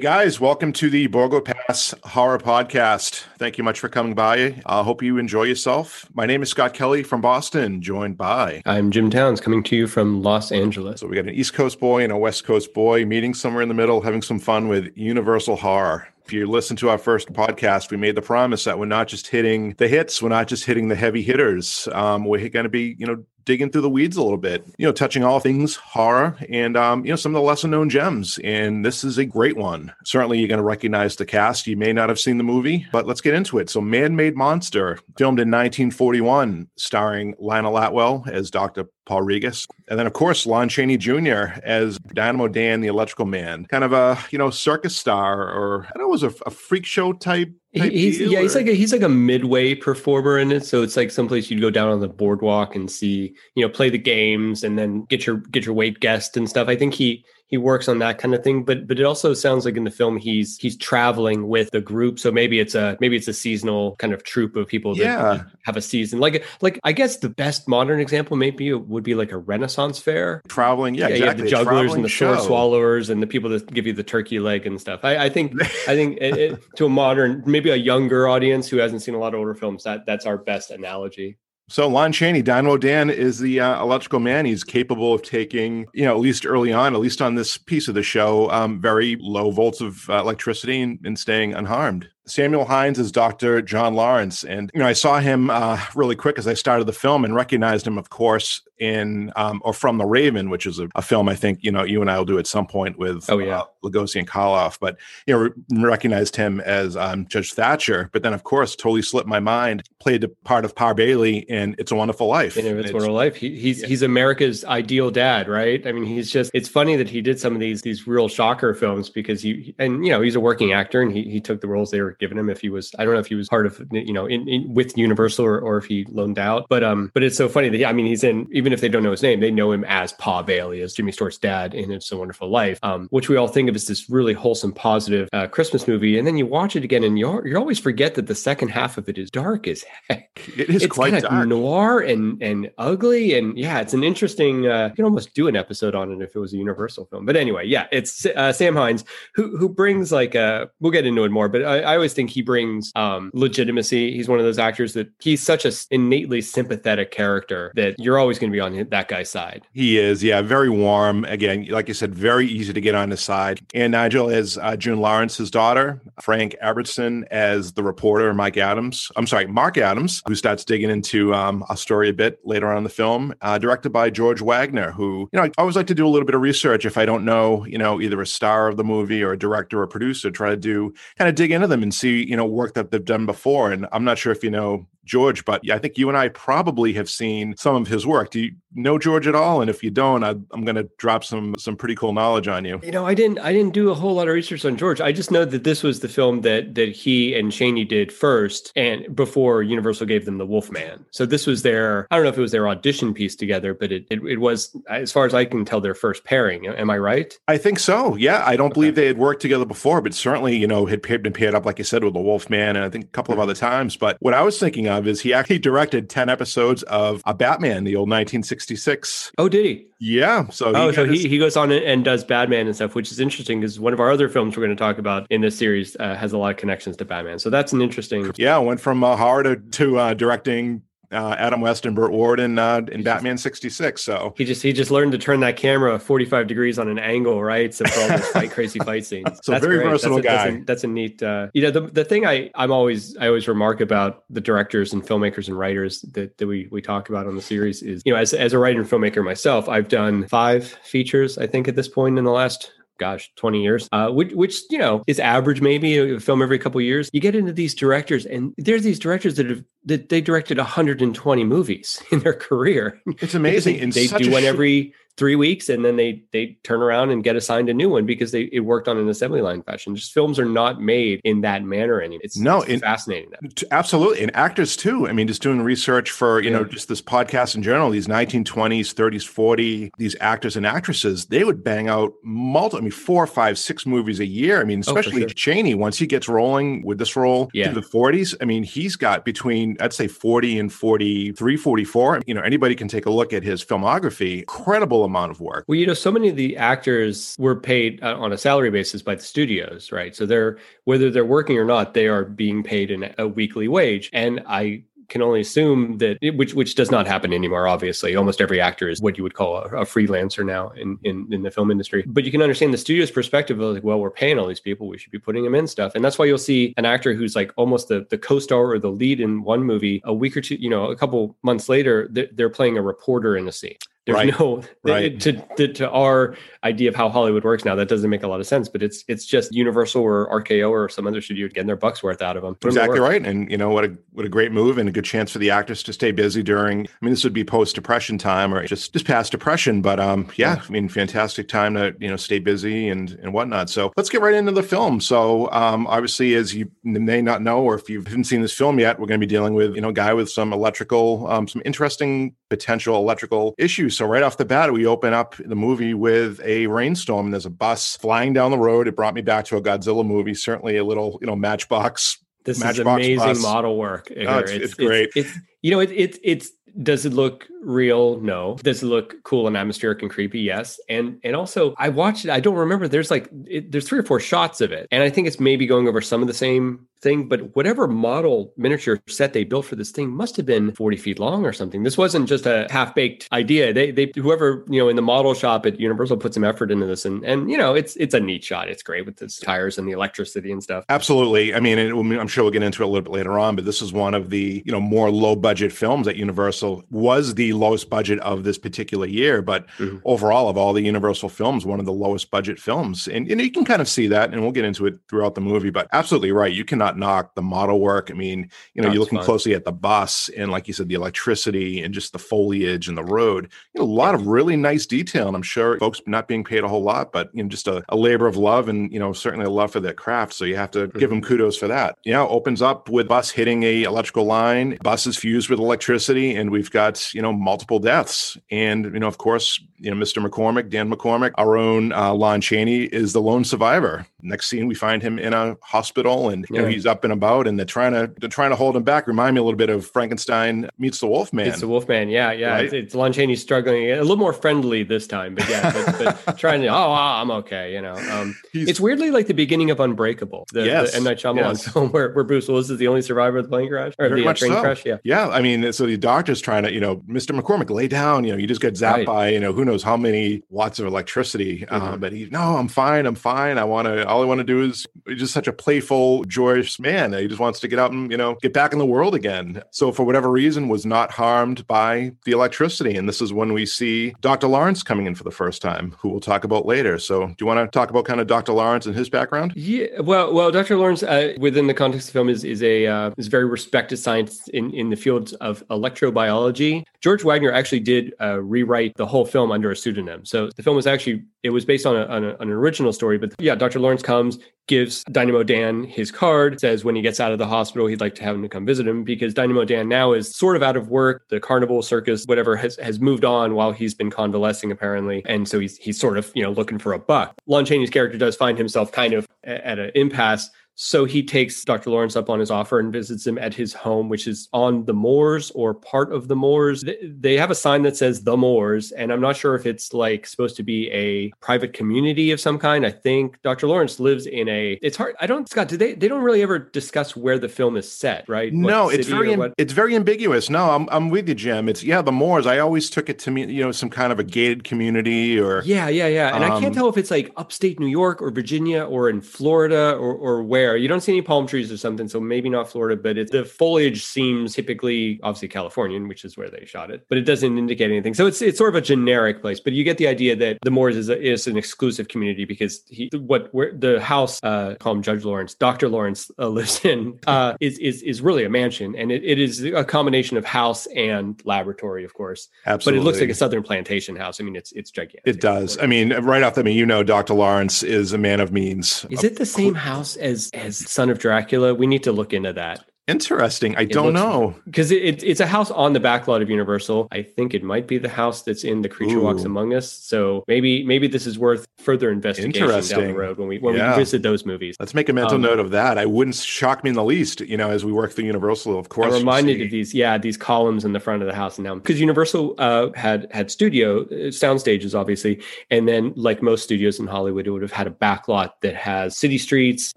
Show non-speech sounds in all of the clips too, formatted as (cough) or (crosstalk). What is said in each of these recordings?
Hey guys, welcome to the Borgo Pass Horror Podcast. Thank you much for coming by. I hope you enjoy yourself. My name is Scott Kelly from Boston, joined by. I'm Jim Towns, coming to you from Los Angeles. So we got an East Coast boy and a West Coast boy meeting somewhere in the middle, having some fun with Universal Horror. If you listen to our first podcast, we made the promise that we're not just hitting the hits, we're not just hitting the heavy hitters. Um, we're going to be, you know, digging through the weeds a little bit, you know, touching all things horror and, um, you know, some of the lesser known gems. And this is a great one. Certainly, you're going to recognize the cast. You may not have seen the movie, but let's get into it. So, Man Made Monster, filmed in 1941, starring Lionel Atwill as Dr. Paul Rigas. And then, of course, Lon Chaney Jr. as Dynamo Dan, the Electrical Man, kind of a, you know, circus star or I don't know, was a, a freak show type he's yeah, or? he's like a, he's like a midway performer in it. So it's like someplace you'd go down on the boardwalk and see, you know, play the games and then get your get your wait guest and stuff. I think he he works on that kind of thing but but it also sounds like in the film he's he's traveling with the group so maybe it's a maybe it's a seasonal kind of troop of people that, yeah. have a season like like i guess the best modern example maybe would be like a renaissance fair traveling yeah, yeah exactly. you have the jugglers and the show. sword swallowers and the people that give you the turkey leg and stuff i, I think i think it, it, to a modern maybe a younger audience who hasn't seen a lot of older films that that's our best analogy so Lon Chaney, Dynamo Dan is the uh, electrical man. He's capable of taking, you know, at least early on, at least on this piece of the show, um, very low volts of uh, electricity and, and staying unharmed. Samuel Hinds is Dr. John Lawrence. And, you know, I saw him uh, really quick as I started the film and recognized him, of course, in um, or from The Raven, which is a, a, film I think, you know, you and I will do at some point with oh, yeah. Uh, Lugosi and Karloff. But, you know, re- recognized him as um, Judge Thatcher. But then, of course, totally slipped my mind, played the part of Pa Bailey in It's a Wonderful Life. In It's, a Wonderful Life. He, he's, yeah. he's America's ideal dad, right? I mean, he's just, it's funny that he did some of these, these real shocker films because he, and, you know, he's a working actor and he, he took the roles they were giving him if he was I don't know if he was part of you know in, in with Universal or, or if he loaned out. But um, but it's so funny that I mean he's in even if they don't know his name, they know him as Pa Bailey, as Jimmy Stewart's dad in It's a Wonderful Life, um, which we all think of as this really wholesome, positive uh, Christmas movie. And then you watch it again, and you you always forget that the second half of it is dark as heck. It is it's quite dark. noir and and ugly, and yeah, it's an interesting. Uh, you can almost do an episode on it if it was a Universal film. But anyway, yeah, it's uh, Sam Hinds who who brings like a. Uh, we'll get into it more, but I, I always think he brings um, legitimacy. He's one of those actors that he's such a innately sympathetic character that you're always going to be on that guy's side. He is, yeah, very warm. Again, like you said, very easy to get on his side. And Nagel as uh, June Lawrence's daughter, Frank Albertson as the reporter, Mike Adams. I'm sorry, Mark Adams, who starts digging into um, a story a bit later on in the film. Uh, directed by George Waggner, who you know I always like to do a little bit of research if I don't know, you know, either a star of the movie or a director or producer. Try to do kind of dig into them and see, you know, work that they've done before. And I'm not sure if you know George, but I think you and I probably have seen some of his work. Do you know George at all? And if you don't, I, am going to drop some some pretty cool knowledge on you. You know, I didn't I didn't do a whole lot of research on George. I just know that this was the film that that he and Chaney did first, and before Universal gave them the Wolfman. So this was their I don't know if it was their audition piece together, but it it, it was as far as I can tell their first pairing. Am I right? I think so. Yeah, I don't okay. believe they had worked together before, but certainly you know had been paired up like you said with the Wolfman, and I think a couple of mm-hmm. other times. But what I was thinking of is he actually directed 10 episodes of a Batman, the old 1966. Oh, did he? Yeah. So oh, he so his... he, he goes on and does Batman and stuff, which is interesting because one of our other films we're going to talk about in this series uh, has a lot of connections to Batman. So that's an interesting. Yeah, went from uh, horror to, to uh, directing uh, Adam West and Burt Ward in uh, in Batman '66. So he just he just learned to turn that camera 45 degrees on an angle, right? So for all those fight crazy (laughs) fight scenes. So that's very great. versatile that's a, guy. That's a, that's a neat. Uh, you know, the, the thing I I'm always I always remark about the directors and filmmakers and writers that, that we we talk about on the series is you know as as a writer and filmmaker myself, I've done five features I think at this point in the last gosh, 20 years, uh, which, which, you know, is average, maybe a film every couple years. You get into these directors and there's these directors that have, that they directed 120 movies (laughs) in their career. It's amazing. they, they do one every three weeks and then they they turn around and get assigned a new one because they it worked on an assembly line fashion. Just films are not made in that manner anymore. It's no, it's fascinating. Absolutely, and actors too. I mean, just doing research for you yeah. know just this podcast in general. These 1920s, 30s, 40 these actors and actresses, they would bang out multiple, I mean, four, five, six movies a year. I mean, oh, especially oh, sure. Chaney once he gets rolling with this role yeah. the 40s. I mean, he's got between I'd say 40 and 43, 44. You know, anybody can take a look at his filmography. Incredible amount of work. Well, you know, so many of the actors were paid uh, on a salary basis by the studios, right? So they're whether they're working or not, they are being paid in a weekly wage. And I can only assume that which which does not happen anymore obviously. Almost every actor is what you would call a, a freelancer now in, in in the film industry. But you can understand the studio's perspective of like well we're paying all these people. We should be putting them in stuff. And that's why you'll see an actor who's like almost the the co-star or the lead in one movie a week or two you know a couple months later they're, they're playing a reporter in a scene there's right. no right. To, to, to our idea of how Hollywood works now. That doesn't make a lot of sense. But it's it's just Universal or RKO or some other studio getting their bucks worth out of them. Exactly right. And you know what a what a great move and a good chance for the actors to stay busy during. I mean, this would be post depression time or just just past depression. But um, yeah, yeah, I mean, fantastic time to you know stay busy and and whatnot. So let's get right into the film. So um, obviously, as you may not know, or if you haven't seen this film yet, we're going to be dealing with you know a guy with some electrical, um, some interesting potential electrical issues. So right off the bat, we open up the movie with a rainstorm and there's a bus flying down the road. It brought me back to a Godzilla movie, certainly a little, you know, matchbox. This matchbox is amazing bus. model work. Oh, it's, it's, it's, great. It's, you know, it, it, it's does it look real? No. Does it look cool and atmospheric and creepy? Yes. And and also I watched it. I don't remember. There's like it, there's three or four shots of it, and I think it's maybe going over some of the same thing. But whatever model miniature set they built for this thing must have been 40 feet long or something. This wasn't just a half baked idea. They they whoever you know in the model shop at Universal put some effort into this, and and you know it's it's a neat shot. It's great with the tires and the electricity and stuff. Absolutely. I mean, it, I'm sure we'll get into it a little bit later on, but this is one of the you know more low budget films at Universal was the lowest budget of this particular year, but mm-hmm. overall of all the Universal films, one of the lowest budget films. And, and you can kind of see that, and we'll get into it throughout the movie, but absolutely right. You cannot knock the model work. I mean, you know, That's you're looking fun. closely at the bus and like you said, the electricity and just the foliage and the road, you know, a lot of really nice detail. And I'm sure folks not being paid a whole lot, but you know, just a, a labor of love and, you know, certainly a love for their craft. So you have to mm-hmm. give them kudos for that. Yeah, opens up with bus hitting a electrical line, bus is fused with electricity, and we've got got you know multiple deaths, and you know of course you know Mr. McCormick, Dan McCormick, our own uh, Lon Chaney is the lone survivor. Next scene, we find him in a hospital, and you yeah. know he's up and about, and they're trying to they're trying to hold him back. Remind me a little bit of Frankenstein meets the Wolfman. It's the Wolfman, yeah, yeah. Right? It's, it's Lon Chaney struggling a little more friendly this time, but yeah, but, but (laughs) trying to oh, I'm okay, you know. Um, it's weirdly like the beginning of Unbreakable, the, yes. the M Night Shyamalan yes. film where, where Bruce Willis is the only survivor of the plane crash or Very the uh, train so. crash. Yeah, yeah. I mean, so the doctor's trying to you know Mr. McCormick lay down, you know, you just get zapped right. by you know who knows how many watts of electricity, uh, mm-hmm. uh, but he no, I'm fine, I'm fine. I want to all I want to do is he's just such a playful, joyous man. He just wants to get out and, you know, get back in the world again. So for whatever reason was not harmed by the electricity. And this is when we see Dr. Lawrence coming in for the first time, who we'll talk about later. So do you want to talk about kind of Dr. Lawrence and his background? Yeah, well, well, Dr. Lawrence, uh, within the context of the film, is is a uh, is very respected science in in the field of electrobiology. George Waggner actually did uh, rewrite the whole film under a pseudonym. So the film was actually it was based on, a, on a, an original story, but yeah, Dr. Lawrence comes, gives Dynamo Dan his card, says when he gets out of the hospital, he'd like to have him to come visit him because Dynamo Dan now is sort of out of work. The carnival circus, whatever, has, has moved on while he's been convalescing apparently. And so he's, he's sort of, you know, looking for a buck. Lon Chaney's character does find himself kind of at an impasse so he takes Dr. Lawrence up on his offer and visits him at his home, which is on the moors or part of the moors. They have a sign that says the moors, and I'm not sure if it's like supposed to be a private community of some kind. I think Dr. Lawrence lives in a. It's hard. I don't, Scott. Do they? They don't really ever discuss where the film is set, right? no, it's very it's very ambiguous. No, I'm I'm with you, Jim. It's yeah, the moors. I always took it to mean you know some kind of a gated community or yeah, yeah, yeah. And um, I can't um, tell if it's like upstate New York or Virginia or in Florida or or where You don't see any palm trees or something, so maybe not Florida, but it, the foliage seems typically, obviously Californian, which is where they shot it, but it doesn't indicate anything. So it's it's sort of a generic place. But you get the idea that the Moors is, a, is an exclusive community because he what where the house, uh, call him Judge Lawrence, Doctor Lawrence uh, (laughs) lives in, uh, is is is really a mansion, and it, it is a combination of house and laboratory, of course. Absolutely, but it looks like a Southern plantation house. I mean, it's it's gigantic. It does. I mean, right off the I mean, you know, Doctor Lawrence is a man of means. Is it the same house as as Son of Dracula? We need to look into that. Interesting. I don't know because it, it, it's a house on the backlot of Universal. I think it might be the house that's in The Creature Ooh. Walks Among Us. So maybe maybe this is worth further investigation down the road when we when yeah. we visit those movies. Let's make a mental um, note of that. I wouldn't shock me in the least. You know, as we work through Universal, of course. I'm reminded of these, yeah, these columns in the front of the house And now because Universal uh, had had studio uh, sound stages, obviously, and then like most studios in Hollywood, it would have had a backlot that has city streets,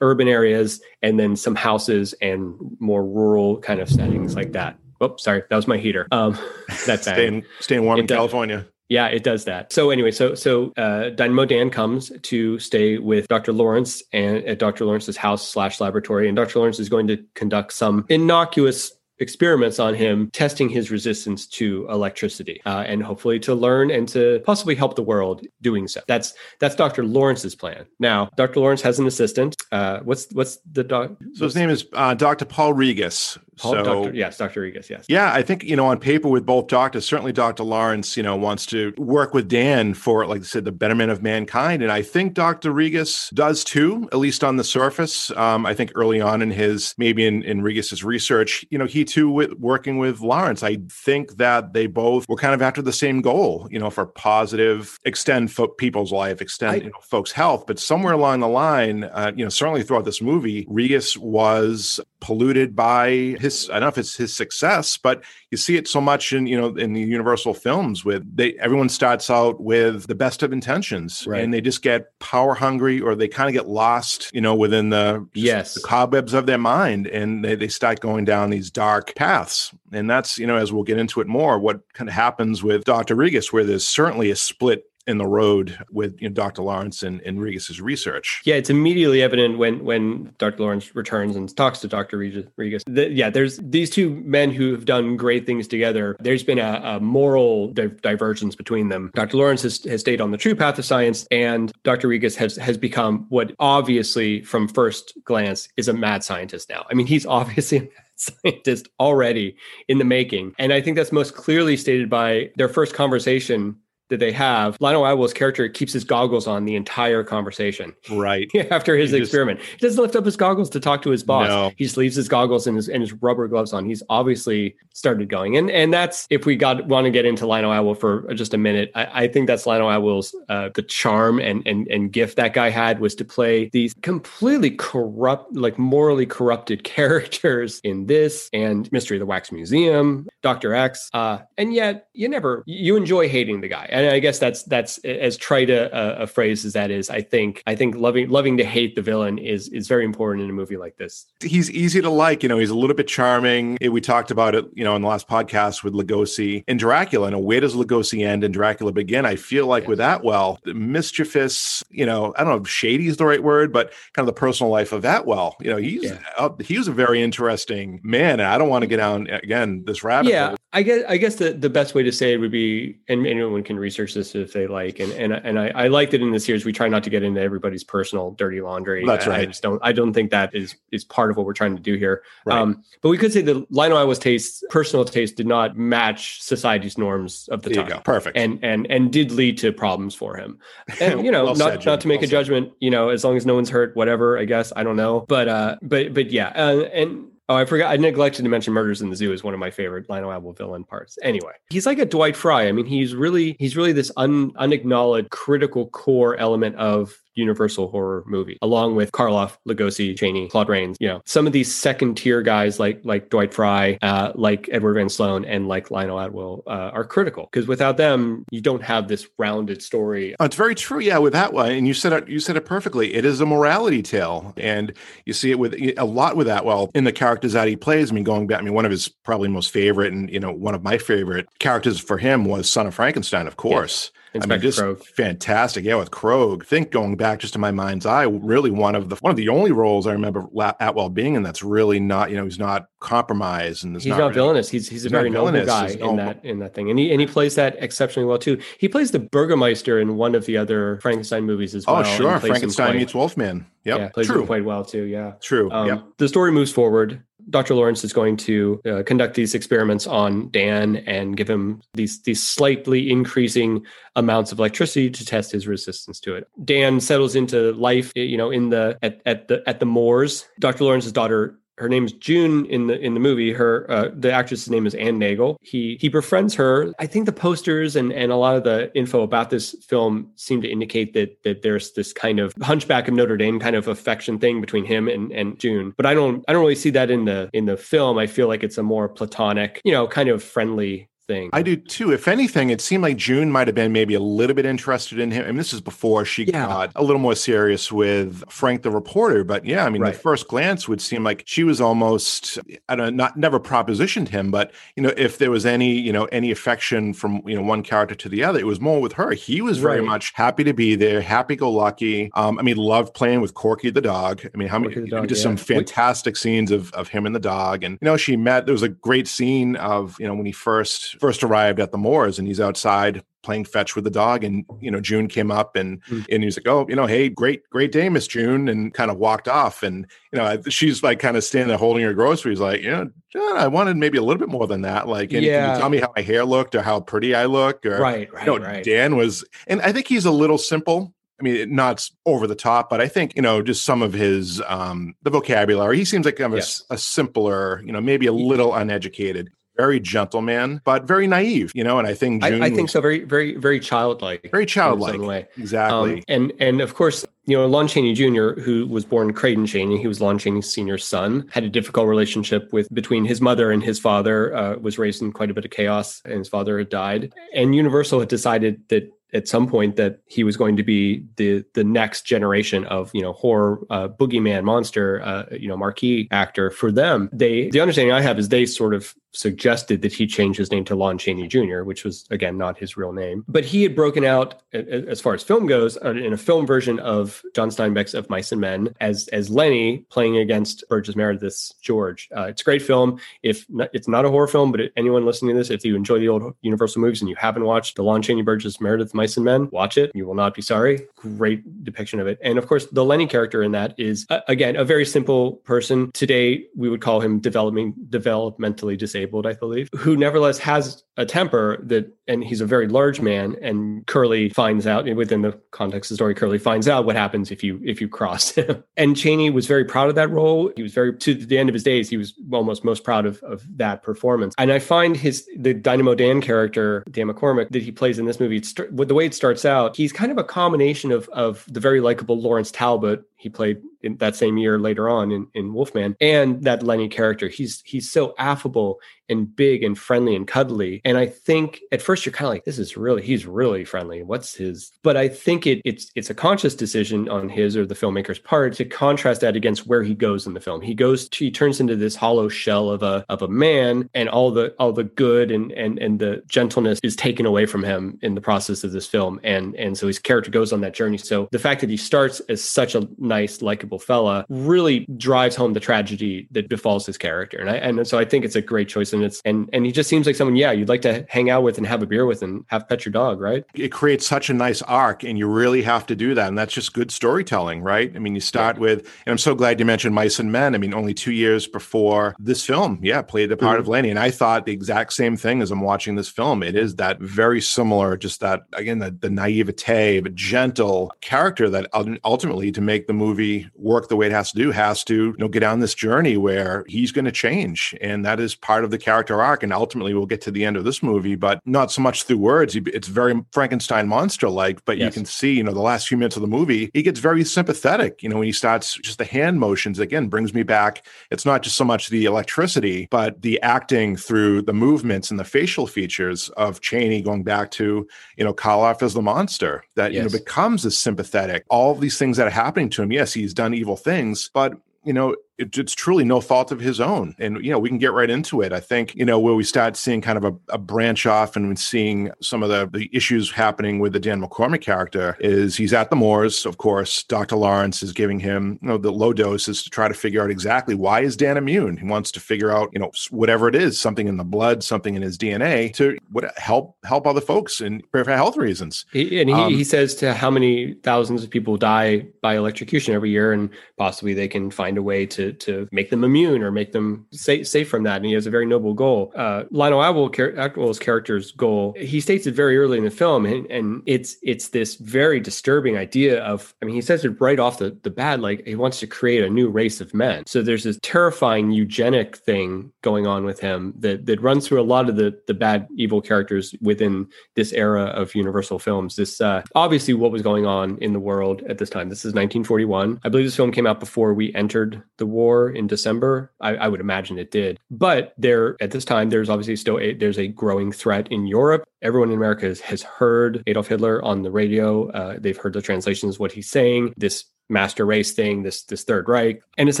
urban areas, and then some houses and more rural kind of settings like that. Oh, sorry, that was my heater. Um, (laughs) that's staying staying warm it in does, California. Yeah, it does that. So anyway, so so uh, Dynamo Dan comes to stay with Dr. Lawrence and at Dr. Lawrence's house slash laboratory, and Dr. Lawrence is going to conduct some innocuous experiments on him, testing his resistance to electricity, uh, and hopefully to learn and to possibly help the world doing so. That's that's Dr. Lawrence's plan. Now, Dr. Lawrence has an assistant. Uh, what's what's the doc? So his name is uh, Dr. Paul Rigas. Paul, so, Dr. yes, Dr. Rigas, yes. Yeah, I think, you know, on paper with both doctors, certainly Dr. Lawrence, you know, wants to work with Dan for, like I said, the betterment of mankind. And I think Dr. Rigas does too, at least on the surface. Um, I think early on in his, maybe in, in Rigas's research, you know, he too, with, working with Lawrence, I think that they both were kind of after the same goal, you know, for positive, extend fo- people's life, extend, I, you know, folks' health. But somewhere along the line, uh, you know, certainly throughout this movie, Rigas was polluted by his I don't know if it's his success, but you see it so much in you know in the Universal films with they everyone starts out with the best of intentions right. and they just get power hungry or they kind of get lost you know within the yes the cobwebs of their mind and they, they start going down these dark paths and that's you know as we'll get into it more what kind of happens with Dr. Rigas where there's certainly a split in the road with you know, Dr. Lawrence and, Rigas's research. Yeah, it's immediately evident when when Dr. Lawrence returns and talks to Dr. The, yeah, there's these two men who have done great things together. There's been a, a moral di- divergence between them. Dr. Lawrence has, has stayed on the true path of science, and Dr. Rigas has has become what obviously, from first glance, is a mad scientist now. I mean, he's (laughs) obviously a scientist already in the making. And I think that's most clearly stated by their first conversation that they have, Lionel Atwill's character keeps his goggles on the entire conversation. Right. (laughs) After his he experiment. Just, he doesn't lift up his goggles to talk to his boss. No. He just leaves his goggles and his, and his rubber gloves on. He's obviously started going. And and that's if we got want to get into Lionel Atwill for just a minute, I, I think that's Lionel Atwill's uh, the charm and, and and gift that guy had was to play these completely corrupt, like morally corrupted (laughs) characters in this and Mystery of the Wax Museum, Dr. X. Uh, and yet you never you enjoy hating the guy. And and I guess that's that's as trite a, a, phrase as that is. I think I think loving loving to hate the villain is is very important in a movie like this. He's easy to like. You know, he's a little bit charming. We talked about it. You know, in the last podcast with Lugosi and Dracula. And where does Lugosi end and Dracula begin? I feel like yes. with Atwill, the mischievous. You know, I don't know if shady is the right word, but kind of the personal life of Atwill. You know, he's yeah. uh, he was a very interesting man. And I don't want to get down again this rabbit. Yeah, hole. I guess I guess the the best way to say it would be, and anyone can read research this if they like. And and and I, I liked it in the series. We try not to get into everybody's personal dirty laundry. That's right. I, just don't. I don't think that is is part of what we're trying to do here. Right. Um, but we could say that Lionel Atwill's taste, personal taste, did not match society's norms of the there time. Perfect. And and and did lead to problems for him. And you know, (laughs) well not said, not to make well a judgment. You know, as long as no one's hurt, whatever. I guess I don't know. But uh, but but yeah, uh, and Oh, I forgot. I neglected to mention Murders in the Zoo is one of my favorite Lionel Atwill villain parts. Anyway, he's like a Dwight Frye. I mean, he's really he's really this un, unacknowledged critical core element of Universal horror movie, along with Karloff, Lugosi, Chaney, Claude Rains. You know, some of these second tier guys like like Dwight Frye, uh, like Edward Van Sloan, and like Lionel Atwill uh, are critical because without them, you don't have this rounded story. Oh, it's very true. Yeah, with that one, and you said it. You said it perfectly. It is a morality tale, and you see it with a lot with that. Well, in the characters that he plays. I mean, going back, I mean, one of his probably most favorite, and you know, one of my favorite characters for him was Son of Frankenstein, of course. Yes Inspector I mean, just fantastic. Yeah, with Krogh. I think going back just to my mind's eye, really one of the one of the only roles I remember Atwill being in that's really not, you know, he's not compromised and he's not, not, really, villainous. He's he's a he's very noble guy He's in noble. that in that thing, and he and he plays that exceptionally well too. He plays the Burgermeister in one of the other Frankenstein movies as well. Oh, sure. Frankenstein meets Wolfman. Yep. Yeah, plays him True. quite well too. Yeah. True. Um, yep. The story moves forward. Dr. Lawrence is going to uh, conduct these experiments on Dan and give him these these slightly increasing amounts of electricity to test his resistance to it. Dan settles into life, you know, in the at, at the at the moors. Dr. Lawrence's daughter her name's June in the in the movie. Her uh, the actress's name is Anne Nagel. He he befriends her. I think the posters and and a lot of the info about this film seem to indicate that that there's this kind of Hunchback of Notre Dame kind of affection thing between him and and June. But I don't I don't really see that in the in the film. I feel like it's a more platonic, you know, kind of friendly thing. I do too. If anything, it seemed like June might have been maybe a little bit interested in him. I mean, this is before she Yeah. got a little more serious with Frank the reporter. But yeah, I mean, Right. the first glance would seem like she was almost, I don't know, not never propositioned him, but you know, if there was any, you know, any affection from you know one character to the other, it was more with her. He was very Right. much happy to be there, happy go lucky. Um, I mean, loved playing with Corky the dog. I mean, how many Corky dog, just yeah. some fantastic scenes of of him and the dog, and you know, she met. There was a great scene of you know when he first first arrived at the moors, and he's outside playing fetch with the dog and you know june came up and Mm. and he's like oh you know hey great great day miss june and kind of walked off and you know she's like kind of standing there holding her groceries like you know john i wanted maybe a little bit more than that like and can Yeah. you tell me how my hair looked or how pretty i look or right, right, you know, right. Dan was, and I think he's a little simple. I mean, not over the top, but I think you know, just some of his um the vocabulary. He seems like kind of a Yes. s- a, simpler, you know, maybe a little uneducated, very gentleman, but very naive. You know, and I think June I, I think was so. Very, very, very childlike. very childlike. some way. Exactly. Um, and and of course, you know, Lon Chaney Jr., who was born Creighton Chaney, he was Lon Chaney senior son, had a difficult relationship with between his mother and his father. Uh, was raised in quite a bit of chaos, and his father had died. And Universal had decided that at some point that he was going to be the the next generation of you know horror uh, boogeyman monster uh, you know marquee actor for them. They the understanding i have is they sort of suggested that he change his name to lon chaney jr which was again not his real name. But he had broken out as far as film goes uh, in a film version of john steinbeck's of mice and men as as lenny playing against burgess meredith's george. Uh, it's a great film. If not, it's not a horror film but anyone listening to this if you enjoy the old universal movies and you haven't watched the lon chaney burgess meredith mice and men watch it. You will not be sorry. Great depiction of it. And of course the lenny character in that is uh, again a very simple person. Today we would call him developing developmentally disabled i believe who nevertheless has a temper that and he's a very large man and curly finds out within the context of the story curly finds out what happens if you if you cross (laughs) him. And chaney was very proud of that role. He was very to the end of his days he was almost most proud of, of that performance. And i find his the dynamo dan character dan mccormick that he plays in this movie it's, the way it starts out he's kind of a combination of of the very likable lawrence talbot he played in that same year later on in, in Wolfman and that Lenny character. He's he's so affable and big and friendly and cuddly. And I think at first you're kind of like, this is really he's really friendly. What's his? But I think it it's it's a conscious decision on his or the filmmaker's part to contrast that against where he goes in the film. He goes to, he turns into this hollow shell of a of a man, and all the all the good and and and the gentleness is taken away from him in the process of this film. And and so his character goes on that journey. So the fact that he starts as such a nice, likable fella really drives home the tragedy that befalls his character. And I and so I think it's a great choice. And it's and and he just seems like someone, yeah, you'd like to hang out with and have a beer with and have pet your dog, right? it creates such a nice arc and you really have to do that. And that's just good storytelling right? I mean you start with and i'm so glad you mentioned mice and men. I mean only two years before this film. Yeah played the part mm-hmm. of lenny. And i thought the exact same thing as i'm watching this film. It is that very similar just that again the, the naivete but gentle character that ultimately to make the movie work the way it has to do has to you know get on this journey where he's going to change. And that is part of the character arc and ultimately we'll get to the end of this movie but not so much through words. It's very frankenstein monster like but you can see you know the last few minutes of the movie he gets very sympathetic you know when he starts just the hand motions again brings me back. It's not just so much the electricity but the acting through the movements and the facial features of chaney going back to you know Karloff as the monster that you know becomes as sympathetic. All of these things that are happening to him yes he's done evil things but you know it, it's truly no fault of his own. And, you know, we can get right into it. I think, you know, where we start seeing kind of a, a branch off and seeing some of the, the issues happening with the Dan McCormick character is he's at the moors. Of course, Dr. Lawrence is giving him, you know, the low doses to try to figure out exactly why is Dan immune. He wants to figure out, you know, whatever it is, something in the blood, something in his DNA to what help help other folks and for health reasons. He, and he, um, he says to how many thousands of people die by electrocution every year, and possibly they can find a way to to make them immune or make them safe, safe from that. And he has a very noble goal. Uh, Lionel Atwill's character's goal, he states it very early in the film, and, and it's it's this very disturbing idea of. I mean, he says it right off the the bat, like he wants to create a new race of men. So there's this terrifying eugenic thing going on with him that that runs through a lot of the the bad evil characters within this era of Universal films. This uh, obviously what was going on in the world at this time. This is 1941. I believe this film came out before we entered the war in December. I, I would imagine it did. But there, at this time, there's obviously still a, there's a growing threat in Europe. Everyone in America has, has heard Adolf Hitler on the radio. Uh, they've heard the translations, what he's saying. This master race thing, this this Third Reich, and it's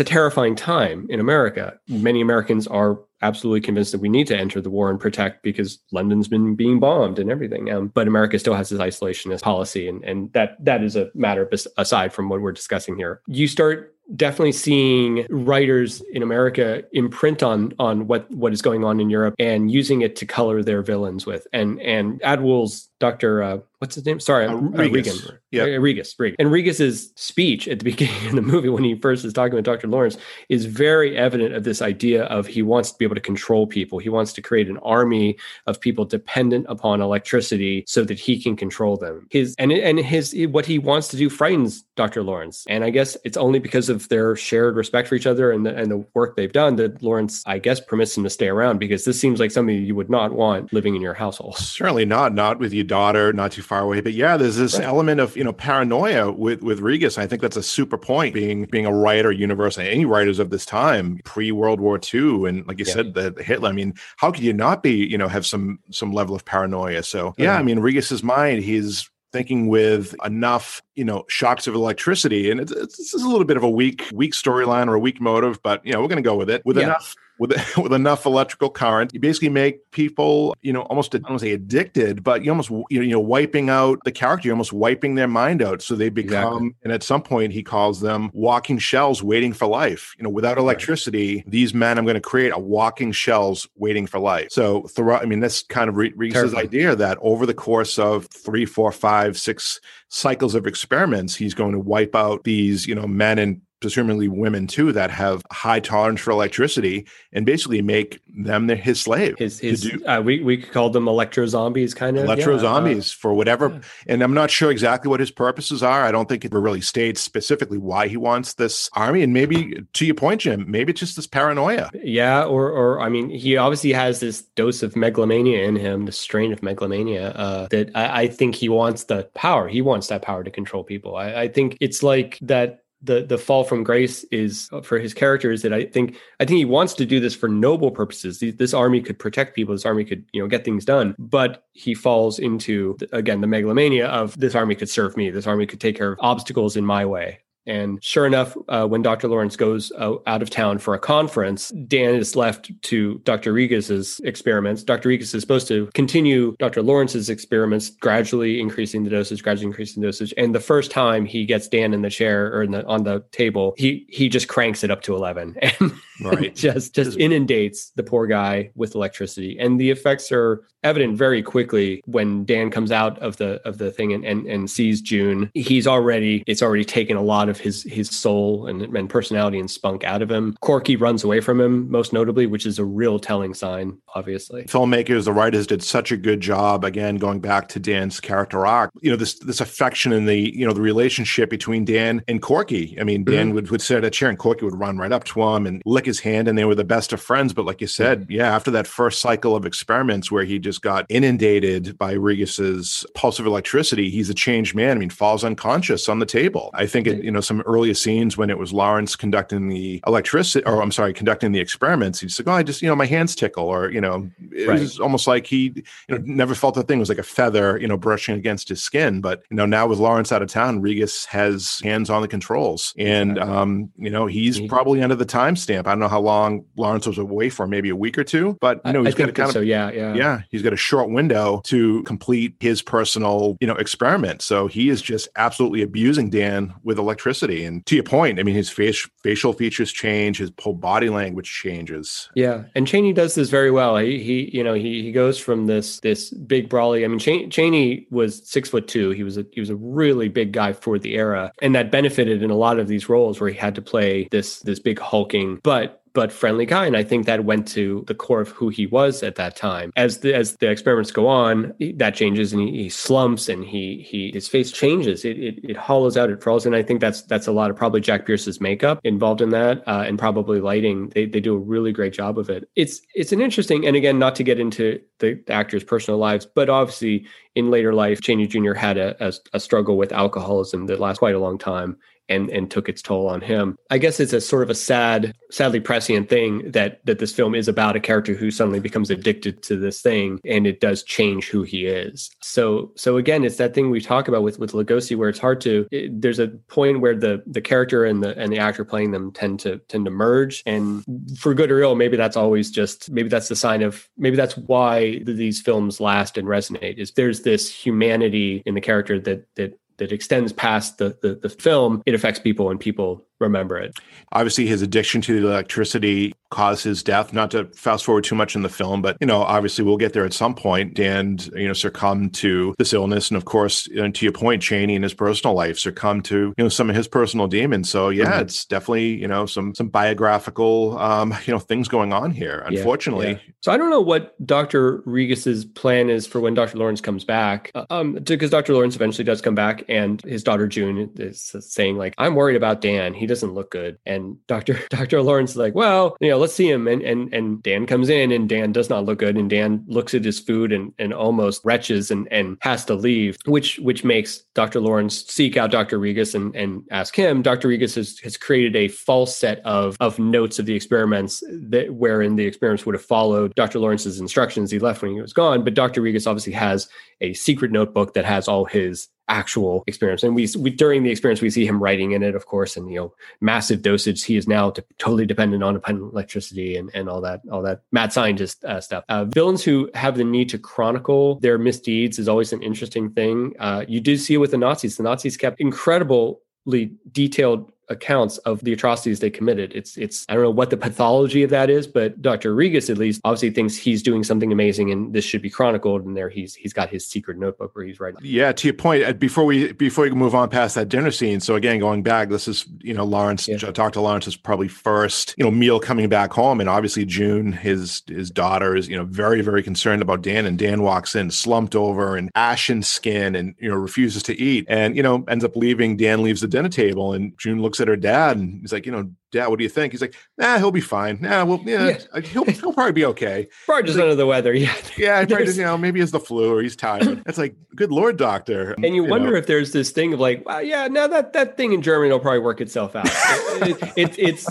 a terrifying time in America. Many Americans are absolutely convinced that we need to enter the war and protect because London's been being bombed and everything. Um, but America still has this isolationist policy, and and that that is a matter aside from what we're discussing here. You start definitely seeing writers in America imprint on on what what is going on in Europe and using it to color their villains with. And and Atwill's Dr. Uh, what's his name? Sorry, uh, Regan. Yeah, Rigas. Regan. And Rigas's speech at the (laughs) beginning of the movie when he first is talking with Dr. Lawrence is very evident of this idea of he wants to be able to control people. He wants to create an army of people dependent upon electricity so that he can control them. His and and his what he wants to do frightens Dr. Lawrence. And I guess it's only because of their shared respect for each other and the, and the work they've done that Lawrence, I guess, permits him to stay around because this seems like something you would not want living in your household. Certainly not. Not with you daughter not too far away. But yeah, there's this right. element of you know paranoia with with Rigas. I think that's a super point. Being being a writer, universe, any writers of this time, pre World War II, and like you yeah. said, the, Hitler. I mean, how could you not be you know have some some level of paranoia? So yeah, mm-hmm. I mean, Rigas's mind, he's thinking with enough you know shocks of electricity and it's, it's, a little bit of a weak weak storyline or a weak motive but you know we're going to go with it with yeah. enough with (laughs) with enough electrical current, you basically make people, you know, almost I don't say addicted, but you almost you know wiping out the character, you're almost wiping their mind out, so they become. Exactly. And at some point, he calls them walking shells waiting for life. You know, without electricity, right. these men I'm going to create a walking shells waiting for life. So throughout, I mean, that's kind of Rigas's idea that over the course of three, four, five, six cycles of experiments, he's going to wipe out these, you know, men and presumably women too that have high tolerance for electricity and basically make them their, his slave. His, his do, uh, we we call them electro zombies, kind of electro zombies yeah. uh, for whatever. Yeah. And I'm not sure exactly what his purposes are. I don't think it really states specifically why he wants this army. And maybe to your point, Jim, maybe it's just this paranoia. Yeah, or or I mean, he obviously has this dose of megalomania in him, the strain of megalomania uh, that I, I, think he wants the power. He wants that power to control people. I, I think it's like that the the fall from grace is uh, for his characters that I think I think he wants to do this for noble purposes. This army could protect people. This army could you know get things done. But he falls into again the megalomania of this army could serve me. This army could take care of obstacles in my way. And sure enough, uh, when Dr. Lawrence goes uh, out of town for a conference, Dan is left to Dr. Rigas's experiments. Dr. Rigas is supposed to continue Dr. Lawrence's experiments, gradually increasing the dosage, gradually increasing the dosage. And the first time he gets Dan in the chair or in the on the table, he he just cranks it up to eleven (laughs) and right. just just inundates the poor guy with electricity. And the effects are evident very quickly when Dan comes out of the of the thing and and, and sees June. He's already it's already taken a lot of his his soul and, and personality and spunk out of him. Corky runs away from him, most notably, which is a real telling sign, obviously. Filmmakers, the writers did such a good job, again, going back to Dan's character arc. You know, this this affection and the, you know, the relationship between Dan and Corky. I mean, Dan mm-hmm. would, would sit at a chair and Corky would run right up to him and lick his hand and they were the best of friends. But like you said, yeah, after that first cycle of experiments where he just got inundated by Regis's pulse of electricity, he's a changed man. I mean, falls unconscious on the table. I think, it, you know, some earlier scenes when it was Lawrence conducting the electricity, or I'm sorry, conducting the experiments, he's like, oh, I just, you know, my hands tickle. Or, you know, it right. was almost like he, you know, never felt the thing It was like a feather, you know, brushing against his skin. But, you know, now with Lawrence out of town, Regis has hands on the controls. And, um, you know, he's he, probably under the timestamp. I don't know how long Lawrence was away for, maybe a week or two, but, you know, he's I got a kind so, of, yeah, yeah. Yeah. He's got a short window to complete his personal, you know, experiment. So he is just absolutely abusing Dan with electricity. And to your point, I mean, his face, facial features change, his whole body language changes. Yeah. And Chaney does this very well. He, he you know, he, he goes from this, this big brawly, I mean, Ch- Chaney was six foot two. He was a, he was a really big guy for the era. And that benefited in a lot of these roles where he had to play this, this big hulking, but but friendly guy. And I think that went to the core of who he was at that time. As the as the experiments go on, that changes and he, he slumps and he he his face changes. It, it, it hollows out, it falls. And I think that's that's a lot of probably Jack Pierce's makeup involved in that, uh, and probably lighting. They they do a really great job of it. It's it's an interesting and again, not to get into the, the actors' personal lives, but obviously in later life, Chaney Jr. had a, a, a struggle with alcoholism that lasts quite a long time and and took its toll on him. I guess it's a sort of a sad, sadly prescient thing that that this film is about a character who suddenly becomes addicted to this thing, and it does change who he is. So so again, it's that thing we talk about with with Lugosi, where it's hard to. It, there's a point where the the character and the and the actor playing them tend to tend to merge, and for good or ill, maybe that's always just maybe that's the sign of maybe that's why these films last and resonate. Is there's this humanity in the character that that that extends past the, the, the film, it affects people and people remember it. Obviously, his addiction to the electricity caused his death. Not to fast forward too much in the film, but you know, obviously, we'll get there at some point. Dan, you know, succumbed to this illness, and of course, know, to your point, Chaney in his personal life succumbed to you know some of his personal demons. So yeah, mm-hmm. it's definitely you know some some biographical um, (laughs) you know things going on here. Unfortunately, yeah, yeah. so I don't know what Doctor Regis's plan is for when Doctor Lawrence comes back, uh, um, because Doctor Lawrence eventually does come back, and his daughter June is saying like, "I'm worried about Dan. He doesn't look good. And Dr. (laughs) Dr. Lawrence is like, well, you know, let's see him. And and and Dan comes in and Dan does not look good. And Dan looks at his food and and almost retches and and has to leave, which which makes Dr. Lawrence seek out Dr. Regis and and ask him. Dr. Regis has, has created a false set of of notes of the experiments that wherein the experiments would have followed Dr. Lawrence's instructions. He left when he was gone, but Dr. Regis obviously has a secret notebook that has all his actual experience. And we, we, during the experience, we see him writing in it, of course, and you know, massive dosage. He is now to, totally dependent on electricity and, and all that, all that mad scientist uh, stuff. Uh, villains who have the need to chronicle their misdeeds is always an interesting thing. Uh, you do see it with the Nazis. The Nazis kept incredibly detailed accounts of the atrocities they committed. It's it's I don't know what the pathology of that is, but Dr. Regis at least obviously thinks he's doing something amazing and this should be chronicled. And there he's he's got his secret notebook where he's writing. Yeah, to your point, uh, before we before we move on past that dinner scene. So again, going back, this is you know Lawrence, yeah. Dr. Lawrence's probably first you know meal coming back home, and obviously June, his his daughter, is you know very very concerned about Dan, and Dan walks in slumped over and ashen skin, and you know refuses to eat, and you know ends up leaving. Dan leaves the dinner table, and June looks at her dad and he's like, you know, dad, what do you think? He's like, nah, he'll be fine. Nah, well, yeah, yeah. he'll he'll probably be okay. Probably just like, under the weather. Yeah. (laughs) Yeah. Probably just, you know, maybe it's the flu or he's tired. (laughs) It's like, good Lord, doctor. And you, you wonder know. if there's this thing of like, well, yeah, now that, that thing in Germany will probably work itself out. it, it, it, it's,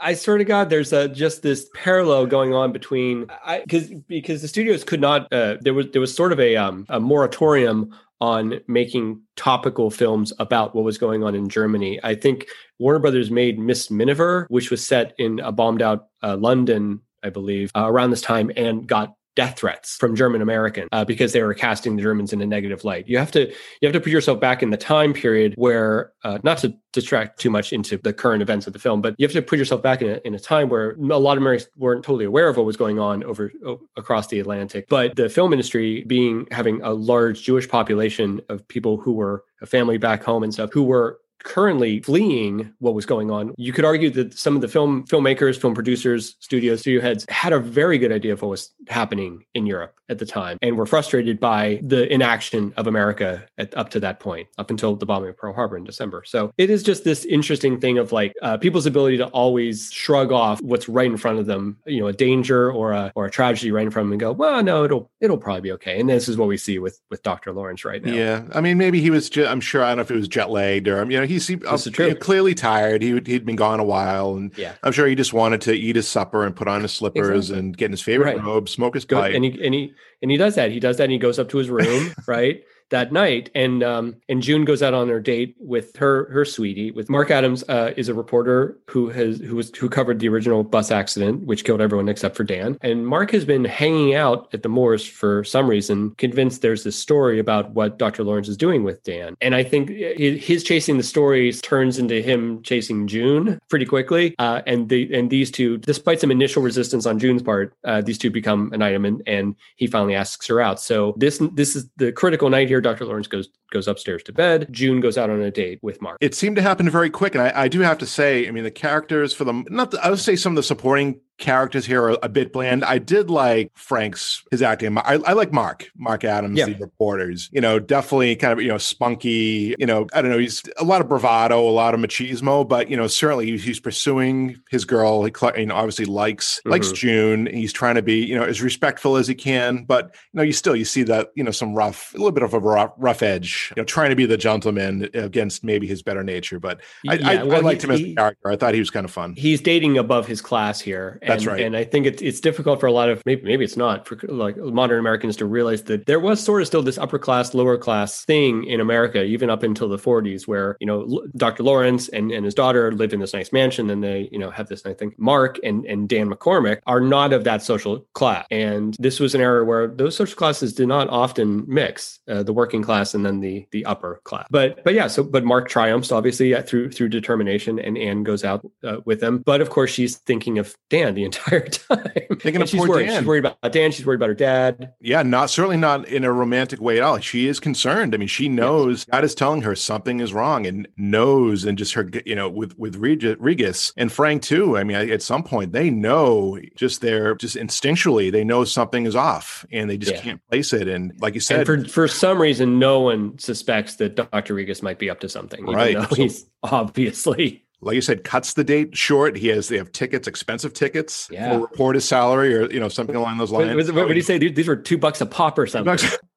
I swear to God, there's a, just this parallel going on between I because because the studios could not. Uh, there was there was sort of a um, a moratorium on making topical films about what was going on in Germany. I think Warner Brothers made Miss Miniver, which was set in a bombed out uh, London, I believe, uh, around this time and got death threats from German American uh, because they were casting the Germans in a negative light. You have to you have to put yourself back in the time period where uh, not to distract too much into the current events of the film, but you have to put yourself back in a, in a time where a lot of Americans weren't totally aware of what was going on over across the Atlantic. But the film industry being having a large Jewish population of people who were a family back home and stuff who were currently fleeing what was going on. You could argue that some of the film filmmakers, film producers, studios, studio heads had a very good idea of what was happening in Europe at the time and were frustrated by the inaction of America at, up to that point, up until the bombing of Pearl Harbor in December. So it is just this interesting thing of like uh, people's ability to always shrug off what's right in front of them, you know, a danger or a or a tragedy right in front of them and go, well, no, it'll it'll probably be okay. And this is what we see with with Dr. Lawrence right now. Yeah, I mean, maybe he was. I'm sure. I don't know if it was jet lagged or you know, he, uh, you clearly tired. He he'd been gone a while, and yeah. I'm sure he just wanted to eat his supper and put on his slippers exactly. and get in his favorite right. robe, smoke his pipe. And he and he and he does that. He does that. and He goes up to his room, (laughs) right? That night and um, and June goes out on her date with her her sweetie with Mark Adams uh, is a reporter who has who was who covered the original bus accident which killed everyone except for Dan and Mark has been hanging out at the Moors for some reason convinced there's this story about what Dr. Lawrence is doing with Dan and I think his chasing the stories turns into him chasing June pretty quickly uh, and the and these two despite some initial resistance on June's part uh, these two become an item and, and he finally asks her out so this this is the critical night here Dr. Lawrence goes goes upstairs to bed. June goes out on a date with Mark. It seemed to happen very quick, and I, I do have to say, I mean, the characters for the not the, I would say some of the supporting characters here are a bit bland. I did like Frank's his acting. I, I like Mark, Mark Adams, yeah. the reporters. You know, definitely kind of you know spunky. You know, I don't know. He's a lot of bravado, a lot of machismo, but you know, certainly he's pursuing his girl. He you know, obviously likes mm-hmm. likes June. He's trying to be you know as respectful as he can, but you know, you still you see that you know some rough, a little bit of a rough, rough edge. You know, trying to be the gentleman against maybe his better nature. But I, yeah, I, well, I liked he, him as a character. I thought he was kind of fun. He's dating above his class here. That's right. And I think it's it's difficult for a lot of maybe maybe it's not for like modern Americans to realize that there was sort of still this upper class lower class thing in America even up until the 40s where you know Dr. Lawrence and, and his daughter live in this nice mansion and they you know have this I think Mark and and Dan McCormick are not of that social class and this was an era where those social classes did not often mix uh, the working class and then the the upper class but but yeah so but Mark triumphs obviously through through determination and Anne goes out uh, with him but of course she's thinking of Dan the entire (laughs) time. Thinking of she's poor worried. Dan. She's worried about Dan. She's worried about her dad. Yeah, not certainly not in a romantic way at all. She is concerned. I mean, she knows God is telling her something is wrong, and knows, and just her, you know, with with Rigas and Frank too. I mean, at some point they know just they're just instinctually they know something is off, and they just yeah. can't place it. And like you said, and for for some reason, no one suspects that Doctor Rigas might be up to something, even right? Though he's obviously like you said, cuts the date short. He has they have tickets, expensive tickets yeah. for report his salary or you know something along those lines. What, what, what do you say? These were two bucks a pop or something. (laughs)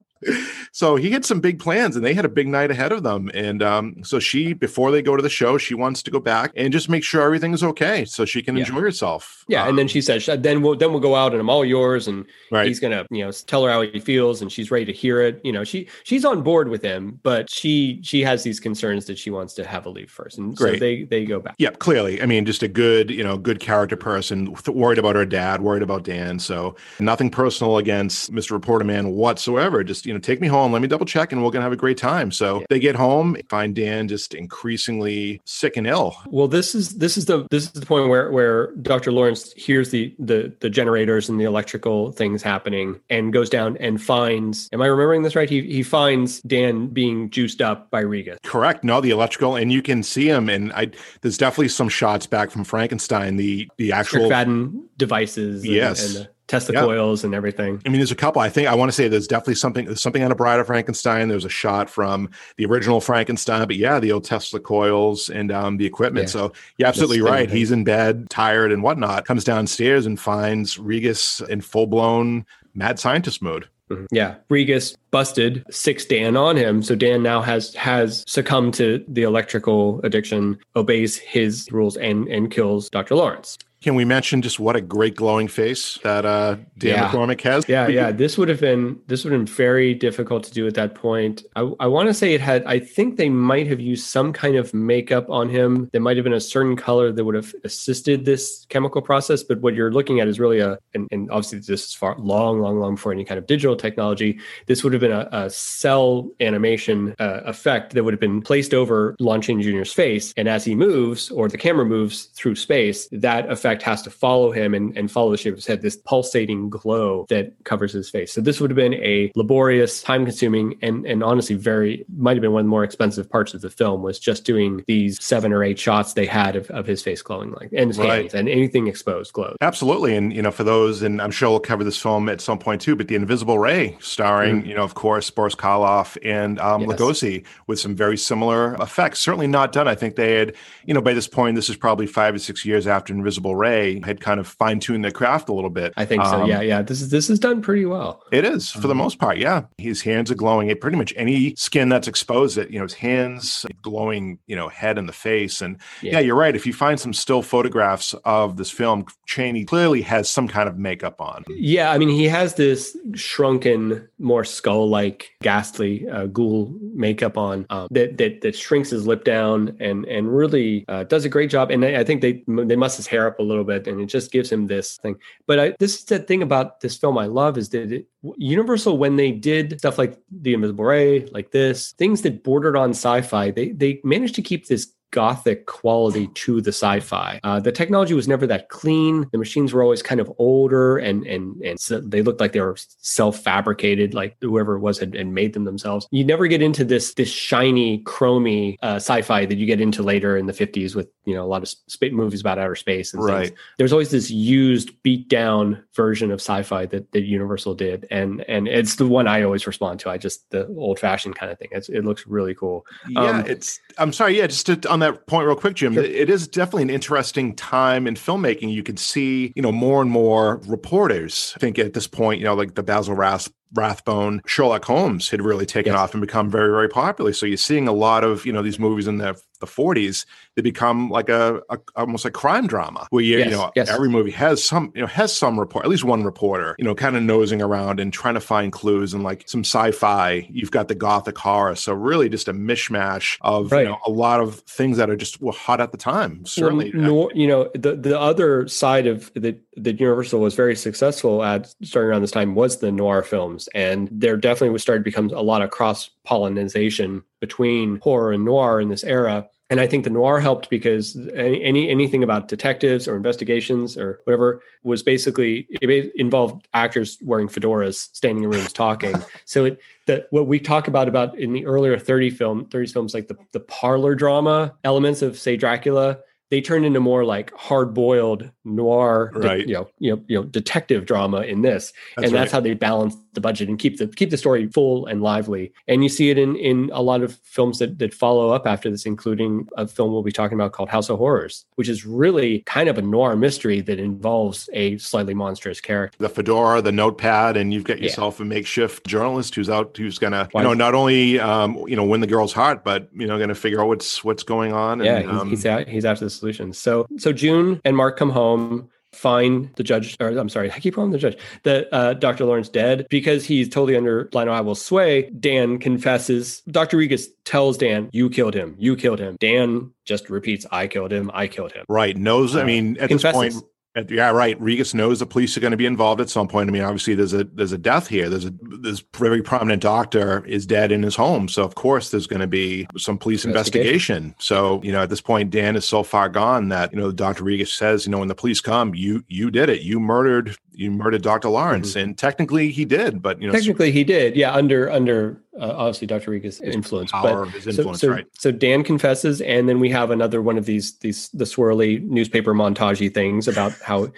so he had some big plans and they had a big night ahead of them. And um, so she, before they go to the show, she wants to go back and just make sure everything's okay so she can yeah. enjoy herself. Yeah. Um, and then she says, then we'll, then we'll go out and I'm all yours. And right. he's going to, you know, tell her how he feels and she's ready to hear it. You know, she, she's on board with him, but she, she has these concerns that she wants to have a leave first. And Great. so they, they go back. Yep. Clearly. I mean, just a good, you know, good character person worried about her dad, worried about Dan. So nothing personal against Mr. Reporter Man whatsoever. Just, you know, take me home. Let me double check and we're going to have a great time. So yeah. they get home, find Dan just increasingly sick and ill. Well, this is this is the this is the point where where Dr. Lawrence hears the the the generators and the electrical things happening and goes down and finds am I remembering this right? He he finds Dan being juiced up by Riga. Correct. No, the electrical and you can see him and I there's definitely some shots back from Frankenstein, the the actual Fadden devices and, yes. And, Tesla yep. coils and everything. I mean, there's a couple. I think I want to say there's definitely something. There's something on a Bride of Frankenstein. There's a shot from the original Frankenstein, but yeah, the old Tesla coils and um, the equipment. Yeah. So you're absolutely That's right. He's in bed, tired and whatnot. Comes downstairs and finds Rigas in full blown mad scientist mode. Mm-hmm. Yeah, Rigas busted six Dan on him, so Dan now has has succumbed to the electrical addiction, obeys his rules, and and kills Dr. Lawrence. Can we mention just what a great glowing face that uh, Dan yeah. McCormick has? Yeah, yeah. (laughs) This would have been this would have been very difficult to do at that point. I, I want to say it had. I think they might have used some kind of makeup on him. There might have been a certain color that would have assisted this chemical process. But what you're looking at is really a, and, and obviously this is far long, long, long before any kind of digital technology. This would have been a, a cell animation uh, effect that would have been placed over Lon Chaney Jr.'s face. And as he moves or the camera moves through space, that effect has to follow him and, and follow the shape of his head, this pulsating glow that covers his face. So this would have been a laborious, time consuming, and, and honestly, very might have been one of the more expensive parts of the film was just doing these seven or eight shots they had of, of his face glowing like and his right. hands and anything exposed glowed. Absolutely. And, you know, for those, and I'm sure we'll cover this film at some point too, but The Invisible Ray, starring, mm. you know, of course, Boris Karloff and um, yes. Lugosi with some very similar effects. Certainly not done. I think they had, you know, by this point, this is probably five or six years after Invisible Ray had kind of fine tuned their craft a little bit. I think so. Um, yeah. Yeah. This is, this is done pretty well. It is for mm-hmm. the most part. Yeah. His hands are glowing. It pretty much any skin that's exposed, it, you know, his hands glowing, you know, head and the face. And yeah. yeah, you're right. If you find some still photographs of this film, Chaney clearly has some kind of makeup on. Yeah. I mean, he has this shrunken, more skull like, ghastly uh, ghoul makeup on um, that, that, that shrinks his lip down and, and really uh, does a great job. And I, I think they, they muss his hair up a little bit and it just gives him this thing. But I, this is the thing about this film I love is that it, Universal, when they did stuff like The Invisible Ray, like this, things that bordered on sci-fi, they they managed to keep this gothic quality to the sci-fi. Uh, the technology was never that clean. The machines were always kind of older and and and so they looked like they were self-fabricated, like whoever it was had, had made them themselves. You never get into this this shiny, chromy uh, sci-fi that you get into later in the 50s with you know a lot of sp- movies about outer space and right. things. There's always this used, beat down version of sci-fi that that Universal did, and and it's the one I always respond to. I just the old-fashioned kind of thing. It's, it looks really cool. Yeah, um, it's. I'm sorry. Yeah, just to, on that point real quick, Jim. Sure. It is definitely an interesting time in filmmaking. You can see, you know, more and more reporters. I think at this point, you know, like the Basil Rath Rathbone, Sherlock Holmes had really taken yes. off and become very, very popular. So you're seeing a lot of, you know, these movies in the, the 40s they become like a, a almost like crime drama where you, yes, you know yes. every movie has some you know has some report at least one reporter you know kind of nosing around and trying to find clues and like some sci-fi you've got the gothic horror so really just a mishmash of right. you know a lot of things that are just hot at the time certainly uh, well, you know the the other side of that that Universal was very successful at starting around this time was the noir films and there definitely was started to become a lot of cross pollination between horror and noir in this era and I think the noir helped because any anything about detectives or investigations or whatever was basically it involved actors wearing fedoras, standing in rooms talking. so it that what we talk about about in the earlier 30 film 30s films like the the parlor drama elements of say Dracula they turned into more like hard-boiled noir, right. de- you know, you know, you know, detective drama in this, that's and that's how they balance the budget and keep the keep the story full and lively. And you see it in in a lot of films that that follow up after this, including a film we'll be talking about called House of Horrors, which is really kind of a noir mystery that involves a slightly monstrous character. The fedora, the notepad, and you've got yourself yeah. a makeshift journalist who's out who's gonna you know not only um, you know win the girl's heart, but you know gonna figure out what's what's going on. And, yeah, he's, um, he's out he's after the solution. So so June and Mark come home find the judge or I'm sorry, I keep calling the judge, that uh, Dr. Lawrence dead because he's totally under Lionel Atwill's sway. Dan confesses. Dr. Rigas tells Dan, "You killed him. You killed him." Dan just repeats, "I killed him. I killed him." Right. Knows. Uh, I mean, at confesses. this point, yeah, right. Rigas knows the police are going to be involved at some point. I mean, obviously, there's a there's a death here. There's a this very prominent doctor is dead in his home, so of course there's going to be some police investigation. investigation. So you know, at this point, Dan is so far gone that you know, Dr. Rigas says, you know, when the police come, you you did it. You murdered you murdered Dr. Lawrence, mm-hmm. and technically he did, but you know, technically he did. Yeah, under under uh, obviously Dr. Rigas' influence. Power but, his influence, so, so, right? So Dan confesses, and then we have another one of these these the swirly newspaper montagey things about how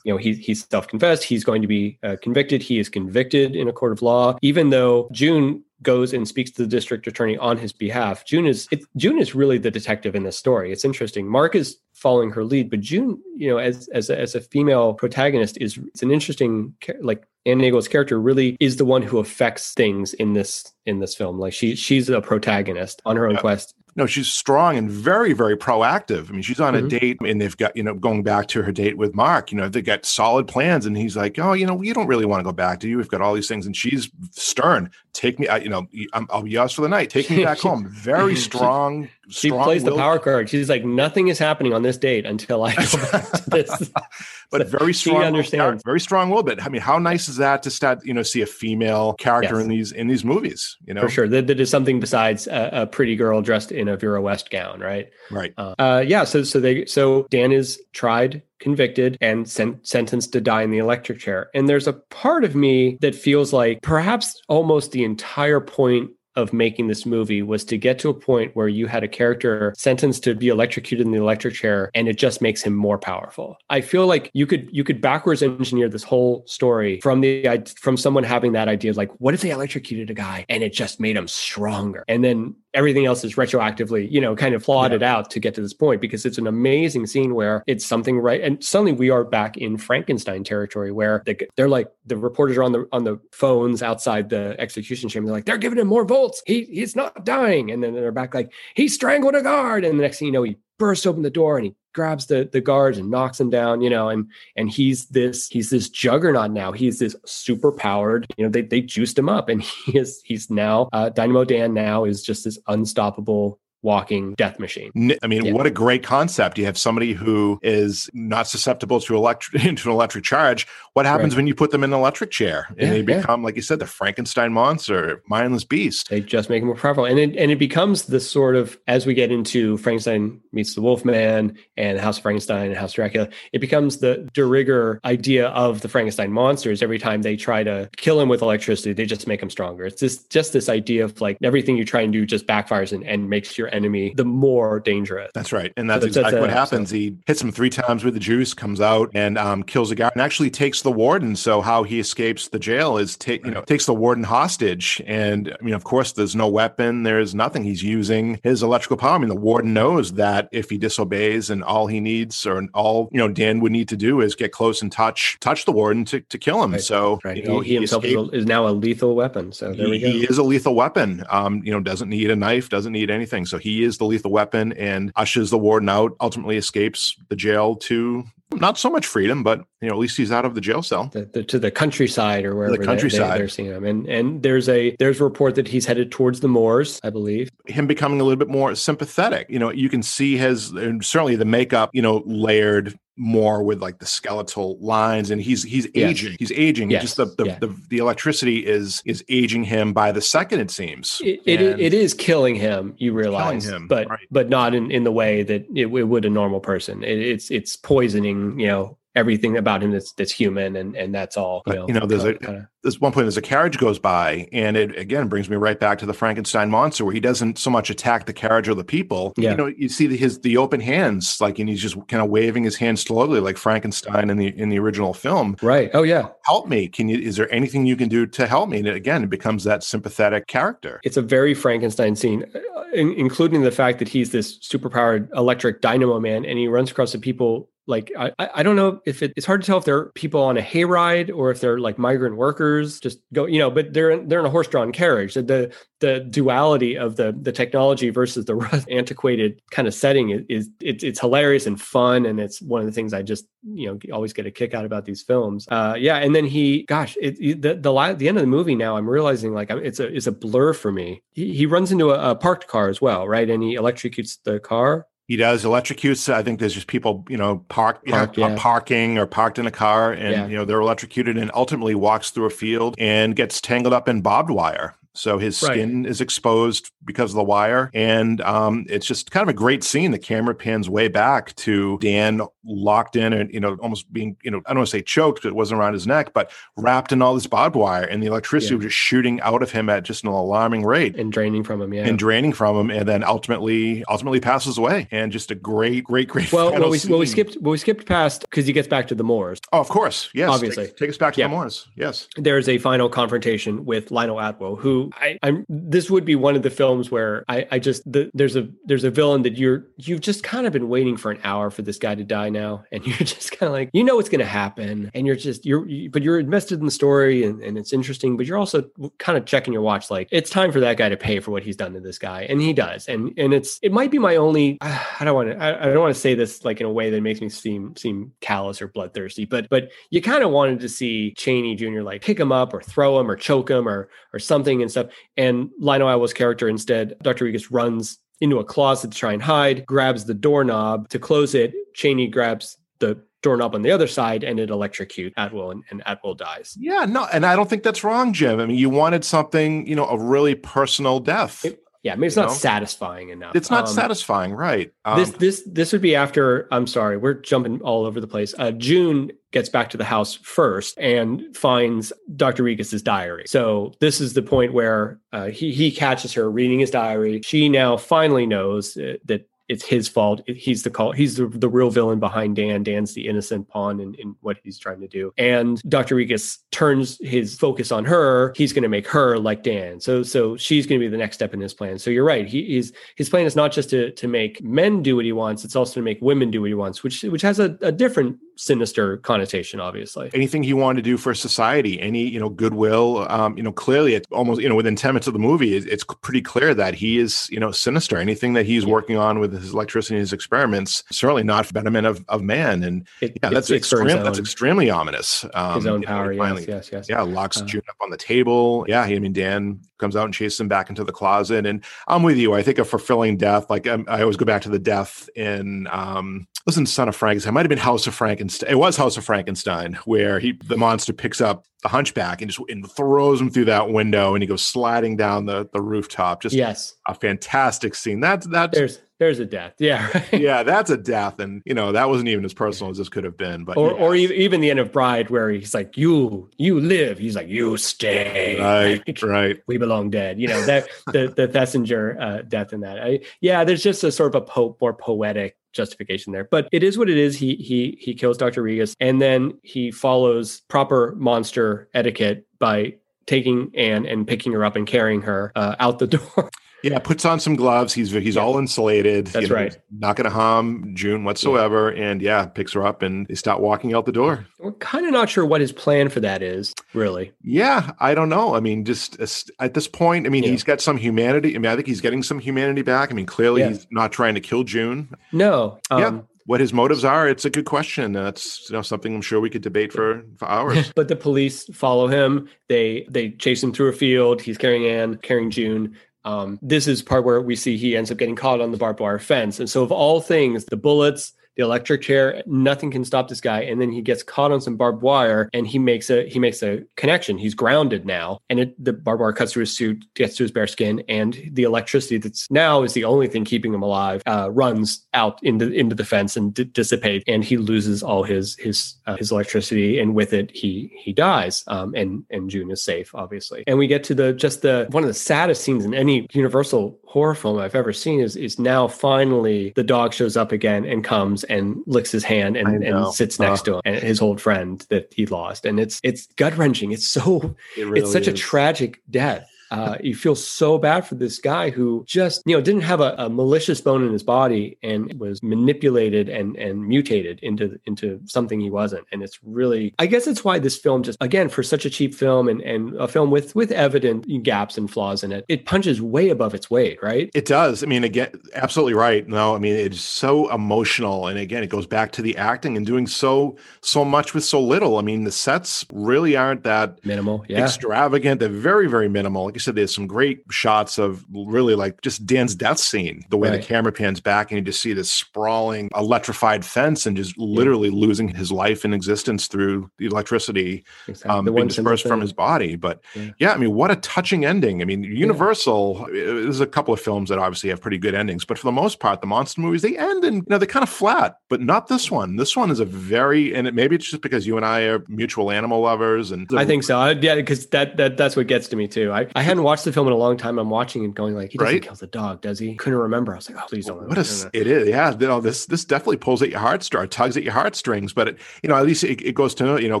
you know he he's self confessed, he's going to be uh, convicted, he is convicted in a court of law, even though June goes and speaks to the district attorney on his behalf. June is it, June is really the detective in this story. It's interesting. Mark is following her lead, but June, you know, as as a, as a female protagonist, is it's an interesting like Anne Nagel's character really is the one who affects things in this in this film. Like she she's a protagonist on her own quest no, she's strong and very, very proactive. I mean, she's on mm-hmm. a date and they've got, you know, going back to her date with Mark, you know, they got solid plans. And he's like, oh, you know, you don't really want to go back, to you? We've got all these things. And she's stern. Take me, you know, I'll be yours for the night. Take me back (laughs) home. Very strong. she, she plays the power card. She's like, nothing is happening on this date until I go back to this. (laughs) but So very strong, understands. very strong will. But I mean, how nice is that to start, you know, see a female character Yes. in these in these movies? You know, For sure, that, that is something besides a, a pretty girl dressed in a Vera West gown, right? right? Uh, uh, yeah. So so they so Dan is tried, convicted, and sent, sentenced to die in the electric chair. And there's a part of me that feels like perhaps almost the entire point of making this movie was to get to a point where you had a character sentenced to be electrocuted in the electric chair and it just makes him more powerful. I feel like you could you could backwards engineer this whole story from the from someone having that idea of like what if they electrocuted a guy and it just made him stronger? And then everything else is retroactively you know kind of plotted out to get to this point because it's an amazing scene where it's something right and suddenly we are back in Frankenstein territory where they, they're like the reporters are on the on the phones outside the execution chamber. They're like they're giving him more volts he he's not dying. And then they're back like he strangled a guard. And the next thing you know he bursts open the door and he grabs the the guards and knocks him down you know and and he's this he's this juggernaut now. He's this super powered you know they they juiced him up. And (laughs) he is he's now uh dynamo dan now is just this unstoppable walking death machine I mean, Yeah. what a great concept! You have somebody who is not susceptible to electric (laughs) into an electric charge. What happens Right. when you put them in an electric chair and Yeah, they yeah. become, like you said, the Frankenstein monster, mindless beast? they just make him more powerful and it and it becomes this sort of as we get into frankenstein meets the wolfman and house of frankenstein and house of dracula it becomes the de rigueur idea of the frankenstein monsters every time they try to kill him with electricity they just make him stronger it's just just this idea of like everything you try and do just backfires and, and makes your enemy the more dangerous That's right, and that's So that's- exactly what that's, uh, happens. He hits him three times with the juice, comes out and um, kills a guy, and actually takes the warden. So how he escapes the jail is take you know takes the warden hostage, and I mean, of course, there's no weapon, there's nothing. He's using his electrical power. I mean, the warden knows that if he disobeys, and all he needs, or all you know, Dan would need to do is get close and touch touch the warden to, to kill him. Right, So right you know, he, he himself is, a- is now a lethal weapon so there we go he is a lethal weapon. Um, you know, doesn't need a knife, doesn't need anything. So he is the lethal weapon and ushers the warden out, ultimately escapes the jail to not so much freedom, but you know, at least he's out of the jail cell. the, the, to the countryside or wherever they- countryside. They, are seeing him. And and there's a there's a report that he's headed towards the moors, I believe. Him becoming a little bit more sympathetic. You know, you can see his and certainly the makeup, you know, layered more with like the skeletal lines and he's he's Yes. aging he's aging Yes. just the the, Yeah. the the electricity is is aging him by the second it seems It, it, it is killing him, you realize, him, but right. but not in, in the way that it, it would a normal person. It, it's it's poisoning, you know, everything about him that's that's human, and and that's all. You But, know, you know, there's a- kinda, there's one point there's a carriage goes by and it again brings me right back to the frankenstein monster where he doesn't so much attack the carriage or the people Yeah. you know you see the, his the open hands like and he's just kind of waving his hands slowly like frankenstein in the in the original film right. Oh yeah, help me can you is there anything you can do to help me and again it becomes that sympathetic character it's a very Frankenstein scene, uh, in, including the fact that he's this superpowered electric dynamo man, and he runs across the people. Like I, I don't know if it, it's hard to tell if they're people on a hayride or if they're like migrant workers. Just go, you know. But they're in, they're in a horse-drawn carriage. The, the duality of the the technology versus the (laughs) rough, antiquated kind of setting is, is it's it's hilarious and fun, and it's one of the things I just you know always get a kick out about these films. Uh, yeah, and then he, gosh, it- the the la- the end of the movie now, I'm realizing like I'm, it's a it's a blur for me. He, he runs into a, a parked car as well, right? And he electrocutes the car. He does electrocutes i think there's just people you know parked Parked, yeah, yeah. parking or parked in a car and Yeah. you know they're electrocuted and ultimately walks through a field and gets tangled up in barbed wire so his Right. skin is exposed because of the wire and um, it's just kind of a great scene the camera pans way back to dan locked in and you know almost being you know i don't want to say choked but it wasn't around his neck but wrapped in all this barbed wire and the electricity Yeah. was just shooting out of him at just an alarming rate and draining from him. Yeah. and draining from him and then ultimately ultimately passes away and just a great great great well, we, well, we skipped well, we skipped past because he gets back to the moors. oh of course yes Obviously. take, take us back to Yeah. the moors yes There's a final confrontation with Lionel Atwill, who I, I'm. This would be one of the films where I, I just the, there's a there's a villain that you're you've just kind of been waiting for an hour for this guy to die now, (laughs) and you're just kind of like you know what's going to happen, and you're just you're you, but you're invested in the story and, and it's interesting, but you're also kind of checking your watch like it's time for that guy to pay for what he's done to this guy, and he does, and and it's it might be my only (sighs) I don't want to I, I don't want to say this like in a way that makes me seem seem callous or bloodthirsty, but but you kind of wanted to see Chaney Jr. like pick him up or throw him or choke him or or something and stuff. And Lionel Atwill's character instead, Dr. Rigas runs into a closet to try and hide, grabs the doorknob to close it. Chaney grabs the doorknob on the other side and it electrocute Atwill and, and Atwill dies. Yeah, no, and I don't think that's wrong, Jim. I mean, you wanted something, you know, a really personal death. It, yeah, I mean it's not know? satisfying enough. It's not um, satisfying, right? Um, this this this would be after. I'm sorry, we're jumping all over the place. Uh, June gets back to the house first and finds Dr. Rigas's diary. So this is the point where uh, he he catches her reading his diary. She now finally knows uh, that it's his fault. He's the call. He's the, the real villain behind Dan. Dan's the innocent pawn in, in what he's trying to do. And Dr. Rigas turns his focus on her. He's going to make her like Dan. So so she's going to be the next step in his plan. So you're right. He, he's his plan is not just to to make men do what he wants. It's also to make women do what he wants, which which has a, a different sinister connotation obviously. Anything he wanted to do for society any you know goodwill um you know clearly it's almost you know within 10 minutes of the movie it's, it's pretty clear that he is you know sinister. Anything that he's yeah. working on with his electricity and his experiments certainly not for betterment of, of man. And it, yeah that's extreme, that's extremely ominous. Um his own power know, finally, yes yes yes. yeah locks uh, june up on the table. Yeah i mean dan comes out and chases him back into the closet. And i'm with you. I think a fulfilling death like um, i always go back to the death in um listen son of frankenstein. It might have been house of frankenstein Frankenstein. It was House of Frankenstein, where he the monster picks up the hunchback and just and throws him through that window, and he goes sliding down the the rooftop. Just yes, a fantastic scene. That's that's there's there's a death. Yeah, (laughs) right? yeah, that's a death, and you know that wasn't even as personal as this could have been. But or yes. or even the end of Bride, where he's like, "You you live," he's like, "You stay." Right, right. We belong dead. You know that the the (laughs) Thesiger uh, death in that. I, yeah, there's just a sort of a po- more poetic justification there. But it is what it is. He he he kills Dr. Rigas and then he follows proper monster etiquette by taking Anne and picking her up and carrying her uh, out the (laughs) door. Yeah, puts on some gloves. He's he's yeah. all insulated. That's you know, right. Not going to harm June whatsoever. Yeah. And yeah, picks her up and they start walking out the door. We're kind of not sure what his plan for that is, really. Yeah, I don't know. I mean, just at this point, I mean, yeah. he's got some humanity. I mean, I think he's getting some humanity back. I mean, clearly he's not trying to kill June. No. Um, yeah what his motives are it's a good question that's you know something i'm sure we could debate for for hours (laughs) but the police follow him they they chase him through a field he's carrying anne carrying june um, this is part where we see he ends up getting caught on the barbed wire fence. And so, of all things, the bullets, the electric chair nothing can stop this guy. And then he gets caught on some barbed wire and he makes a he makes a connection. He's grounded now. And it, the barbed wire cuts through his suit gets to his bare skin and the electricity that's now is the only thing keeping him alive uh, runs out into into the fence and d- dissipates. And he loses all his his uh, his electricity. And with it he he dies. Um, and and June is safe obviously. And we get to the just the one of the saddest scenes in any universal horror film I've ever seen is is now finally the dog shows up again and comes and licks his hand and, and sits next uh, to him and his old friend that he lost. And it's it's gut wrenching. It's so it really it's such is. a tragic death. Uh, you feel so bad for this guy who just you know didn't have a, a, malicious bone in his body and was manipulated and and mutated into into something he wasn't. And it's really i guess it's why this film just again for such a cheap film and and a film with with evident gaps and flaws in it it punches way above its weight right? It does. I mean again absolutely right. No i mean it's so emotional. And again it goes back to the acting and doing so so much with so little. I mean the sets really aren't that minimal yeah. extravagant. They're very very minimal like said, there's some great shots of really like just Dan's death scene, the way right. the camera pans back and you just see this sprawling, electrified fence and just literally yeah. losing his life and existence through the electricity exactly. um, being dispersed from his body. But yeah. yeah. I mean, what a touching ending. I mean, Universal, yeah. there's a couple of films that obviously have pretty good endings, but for the most part, the monster movies, they end and, you know, they're kind of flat, but not this one. This one is a very, and it, maybe it's just because you and I are mutual animal lovers. And I think so. I, yeah, because that, that, that's what gets to me too. I, I hadn't watched the film in a long time. I'm watching and going like, he doesn't right? kill the dog, does he? Couldn't remember. I was like, oh, please don't. What a, it is. Yeah. You oh, know, this, this definitely pulls at your heartstrings, tugs at your heartstrings, but it, you know, at least it, it, goes to, you know,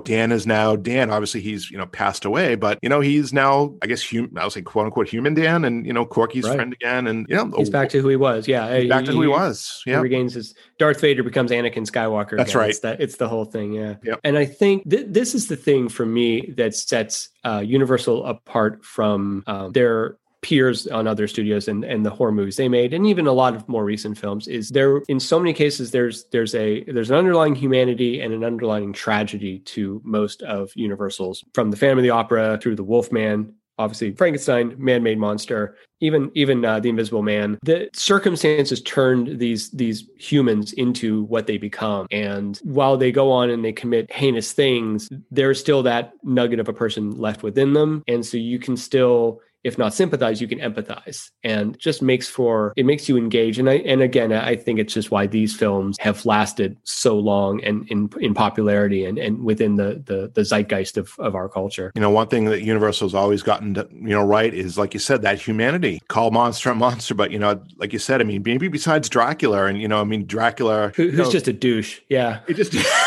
Dan is now Dan, obviously he's, you know, passed away, but you know, he's now, I guess, human, I'll say quote unquote human Dan and, you know, Corky's right. friend again. And, you know, he's back to who he was. Yeah. He, back to who he, was. Yeah. regains his Darth Vader becomes Anakin Skywalker. That's again. right. It's, that, it's the whole thing. Yeah. Yep. And I think th- this is the thing for me that sets uh, Universal apart from um, their peers on other studios and, and the horror movies they made and even a lot of more recent films is there in so many cases there's there's a there's an underlying humanity and an underlying tragedy to most of universals from the phantom of the opera through the wolfman obviously Frankenstein, man-made monster, even even uh, the Invisible Man. The circumstances turned these these humans into what they become, and while they go on and they commit heinous things, there's still that nugget of a person left within them, and so you can still if not sympathize, you can empathize, and just makes for it makes you engage. And I and again, I think it's just why these films have lasted so long and in in popularity and and within the the, the zeitgeist of of our culture. You know, one thing that Universal has always gotten to, you know right is like you said that humanity. Call monster a monster, but you know, like you said, I mean, maybe besides Dracula, and you know, I mean, Dracula, Who, who's you know, just a douche, yeah. it just. (laughs)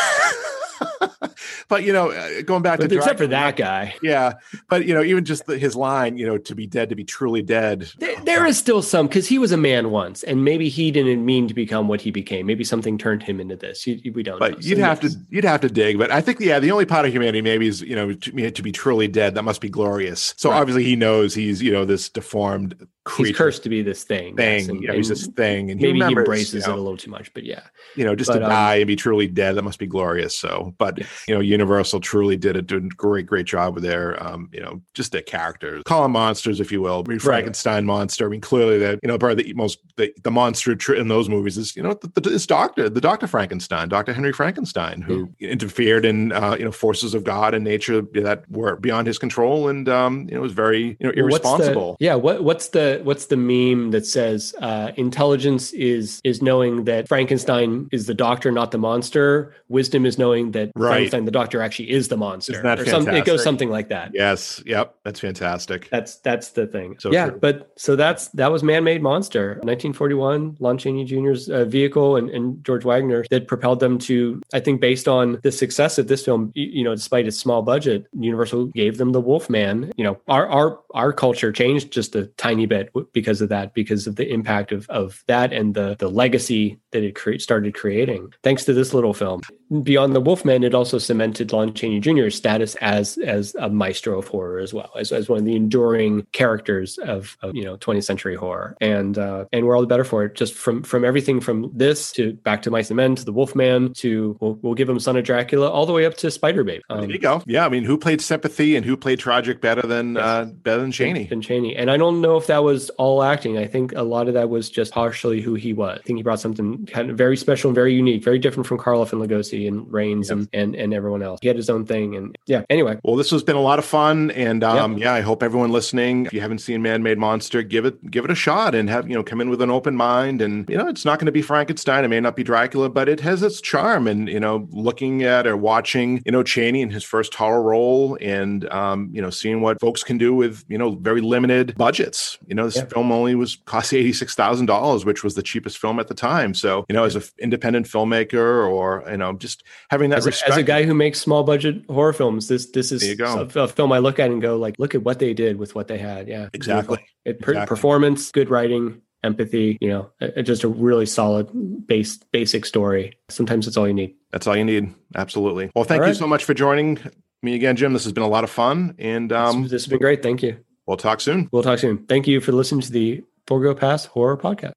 but you know, uh, going back But to except for that guy, yeah. But you know, even just the, his line, you know, to be dead, to be truly dead. there, there is still some because he was a man once, and maybe he didn't mean to become what he became. Maybe something turned him into this. You, we don't. know. But So you'd have yes. to you'd have to dig. But I think yeah, the only part of humanity maybe is you know to, to be truly dead. That must be glorious. So Right. obviously he knows he's you know this deformed creature He's cursed to be this thing. yes, thing. and- you know, he's this thing, and maybe he, remembers, embraces you know, it a little too much. But yeah, you know, just to um, die and be truly dead, that must be glorious. So, but you know, Universal truly did a, did a great, great job with their, um, you know, just their characters, call them monsters, if you will. I mean, Frankenstein monster. I mean, clearly that you know, part of the most the, the monster tr- in those movies is you know the, the, this doctor, the Doctor Frankenstein, Doctor Henry Frankenstein, who interfered in uh, you know forces of God and nature that were beyond his control, and um, you know was very you know what's the- irresponsible. yeah. What what's the what's the meme that says uh, intelligence is is knowing that Frankenstein is the doctor, not the monster. Wisdom is knowing that Right. Frankenstein, the doctor, actually is the monster. Isn't that or some, it goes something like that. Yes, yep, that's fantastic. That's that's the thing. So yeah, true. but so that's that was Man-Made Monster, 1941, Lon Chaney Jr.'s uh, vehicle and, and George Waggner that propelled them to. I think based on the success of this film, you know, despite its small budget, Universal gave them the Wolfman. You know, our our our culture changed just a tiny bit because of that, because of the impact of of that and the the legacy that it cre- started creating. Thanks to this little film. Beyond the Wolfman, it also cemented Lon Chaney Jr.'s status as as a maestro of horror as well, as, as one of the enduring characters of, of you know 20th century horror. And uh, and we're all the better for it. Just from from everything from this to back to Mice and Men to the Wolfman to we'll, we'll give him Son of Dracula all the way up to Spider Baby. Um, there you go. Yeah, I mean, who played sympathy and who played tragic better than Yes. uh, better than Chaney? And Chaney. And I don't know if that was all acting. I think a lot of that was just partially who he was. I think he brought something kind of very special and very unique, very different from Karloff and Lugosi and Rains and, and and everyone else. He had his own thing. And yeah, anyway. Well, this has been a lot of fun, and um, yeah, I hope everyone listening, if you haven't seen Man Made Monster, give it give it a shot and have you know come in with an open mind. And you know, it's not going to be Frankenstein, it may not be Dracula, but it has its charm. And you know, looking at or watching you know Chaney in his first horror role, and um, you know, seeing what folks can do with you know very limited budgets. You know, this Yeah. film only was cost eighty six thousand dollars, which was the cheapest film at the time. So you know, as an independent filmmaker, or you know, just having that As a, respect. as a guy who makes small budget horror films, this this is. A, a film I look at and go like, look at what they did with what they had. Yeah, Exactly. It, Exactly. Performance, good writing, empathy. You know, just a really solid base basic story. Sometimes that's all you need. That's all you need. Absolutely. Well, thank All you so much for joining me again, Jim. This has been a lot of fun, and um, this, this has been great. Thank you. We'll talk soon. We'll talk soon. Thank you for listening to the Borgo Pass Horror Podcast.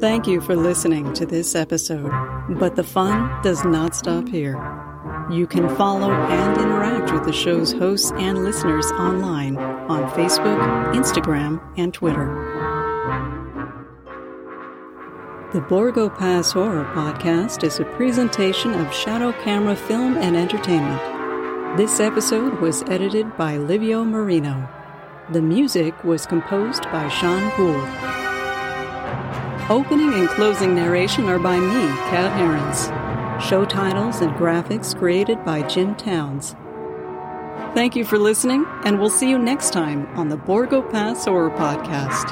Thank you for listening to this episode. But the fun does not stop here. You can follow and interact with the show's hosts and listeners online on Facebook, Instagram, and Twitter. The Borgo Pass Horror Podcast is a presentation of Shadow Camera Film and Entertainment. This episode was edited by Livio Marino. The music was composed by Sean Gould. Opening and closing narration are by me, Kat Herons. Show titles and graphics created by Jim Towns. Thank you for listening, and we'll see you next time on the Borgo Pass Horror Podcast.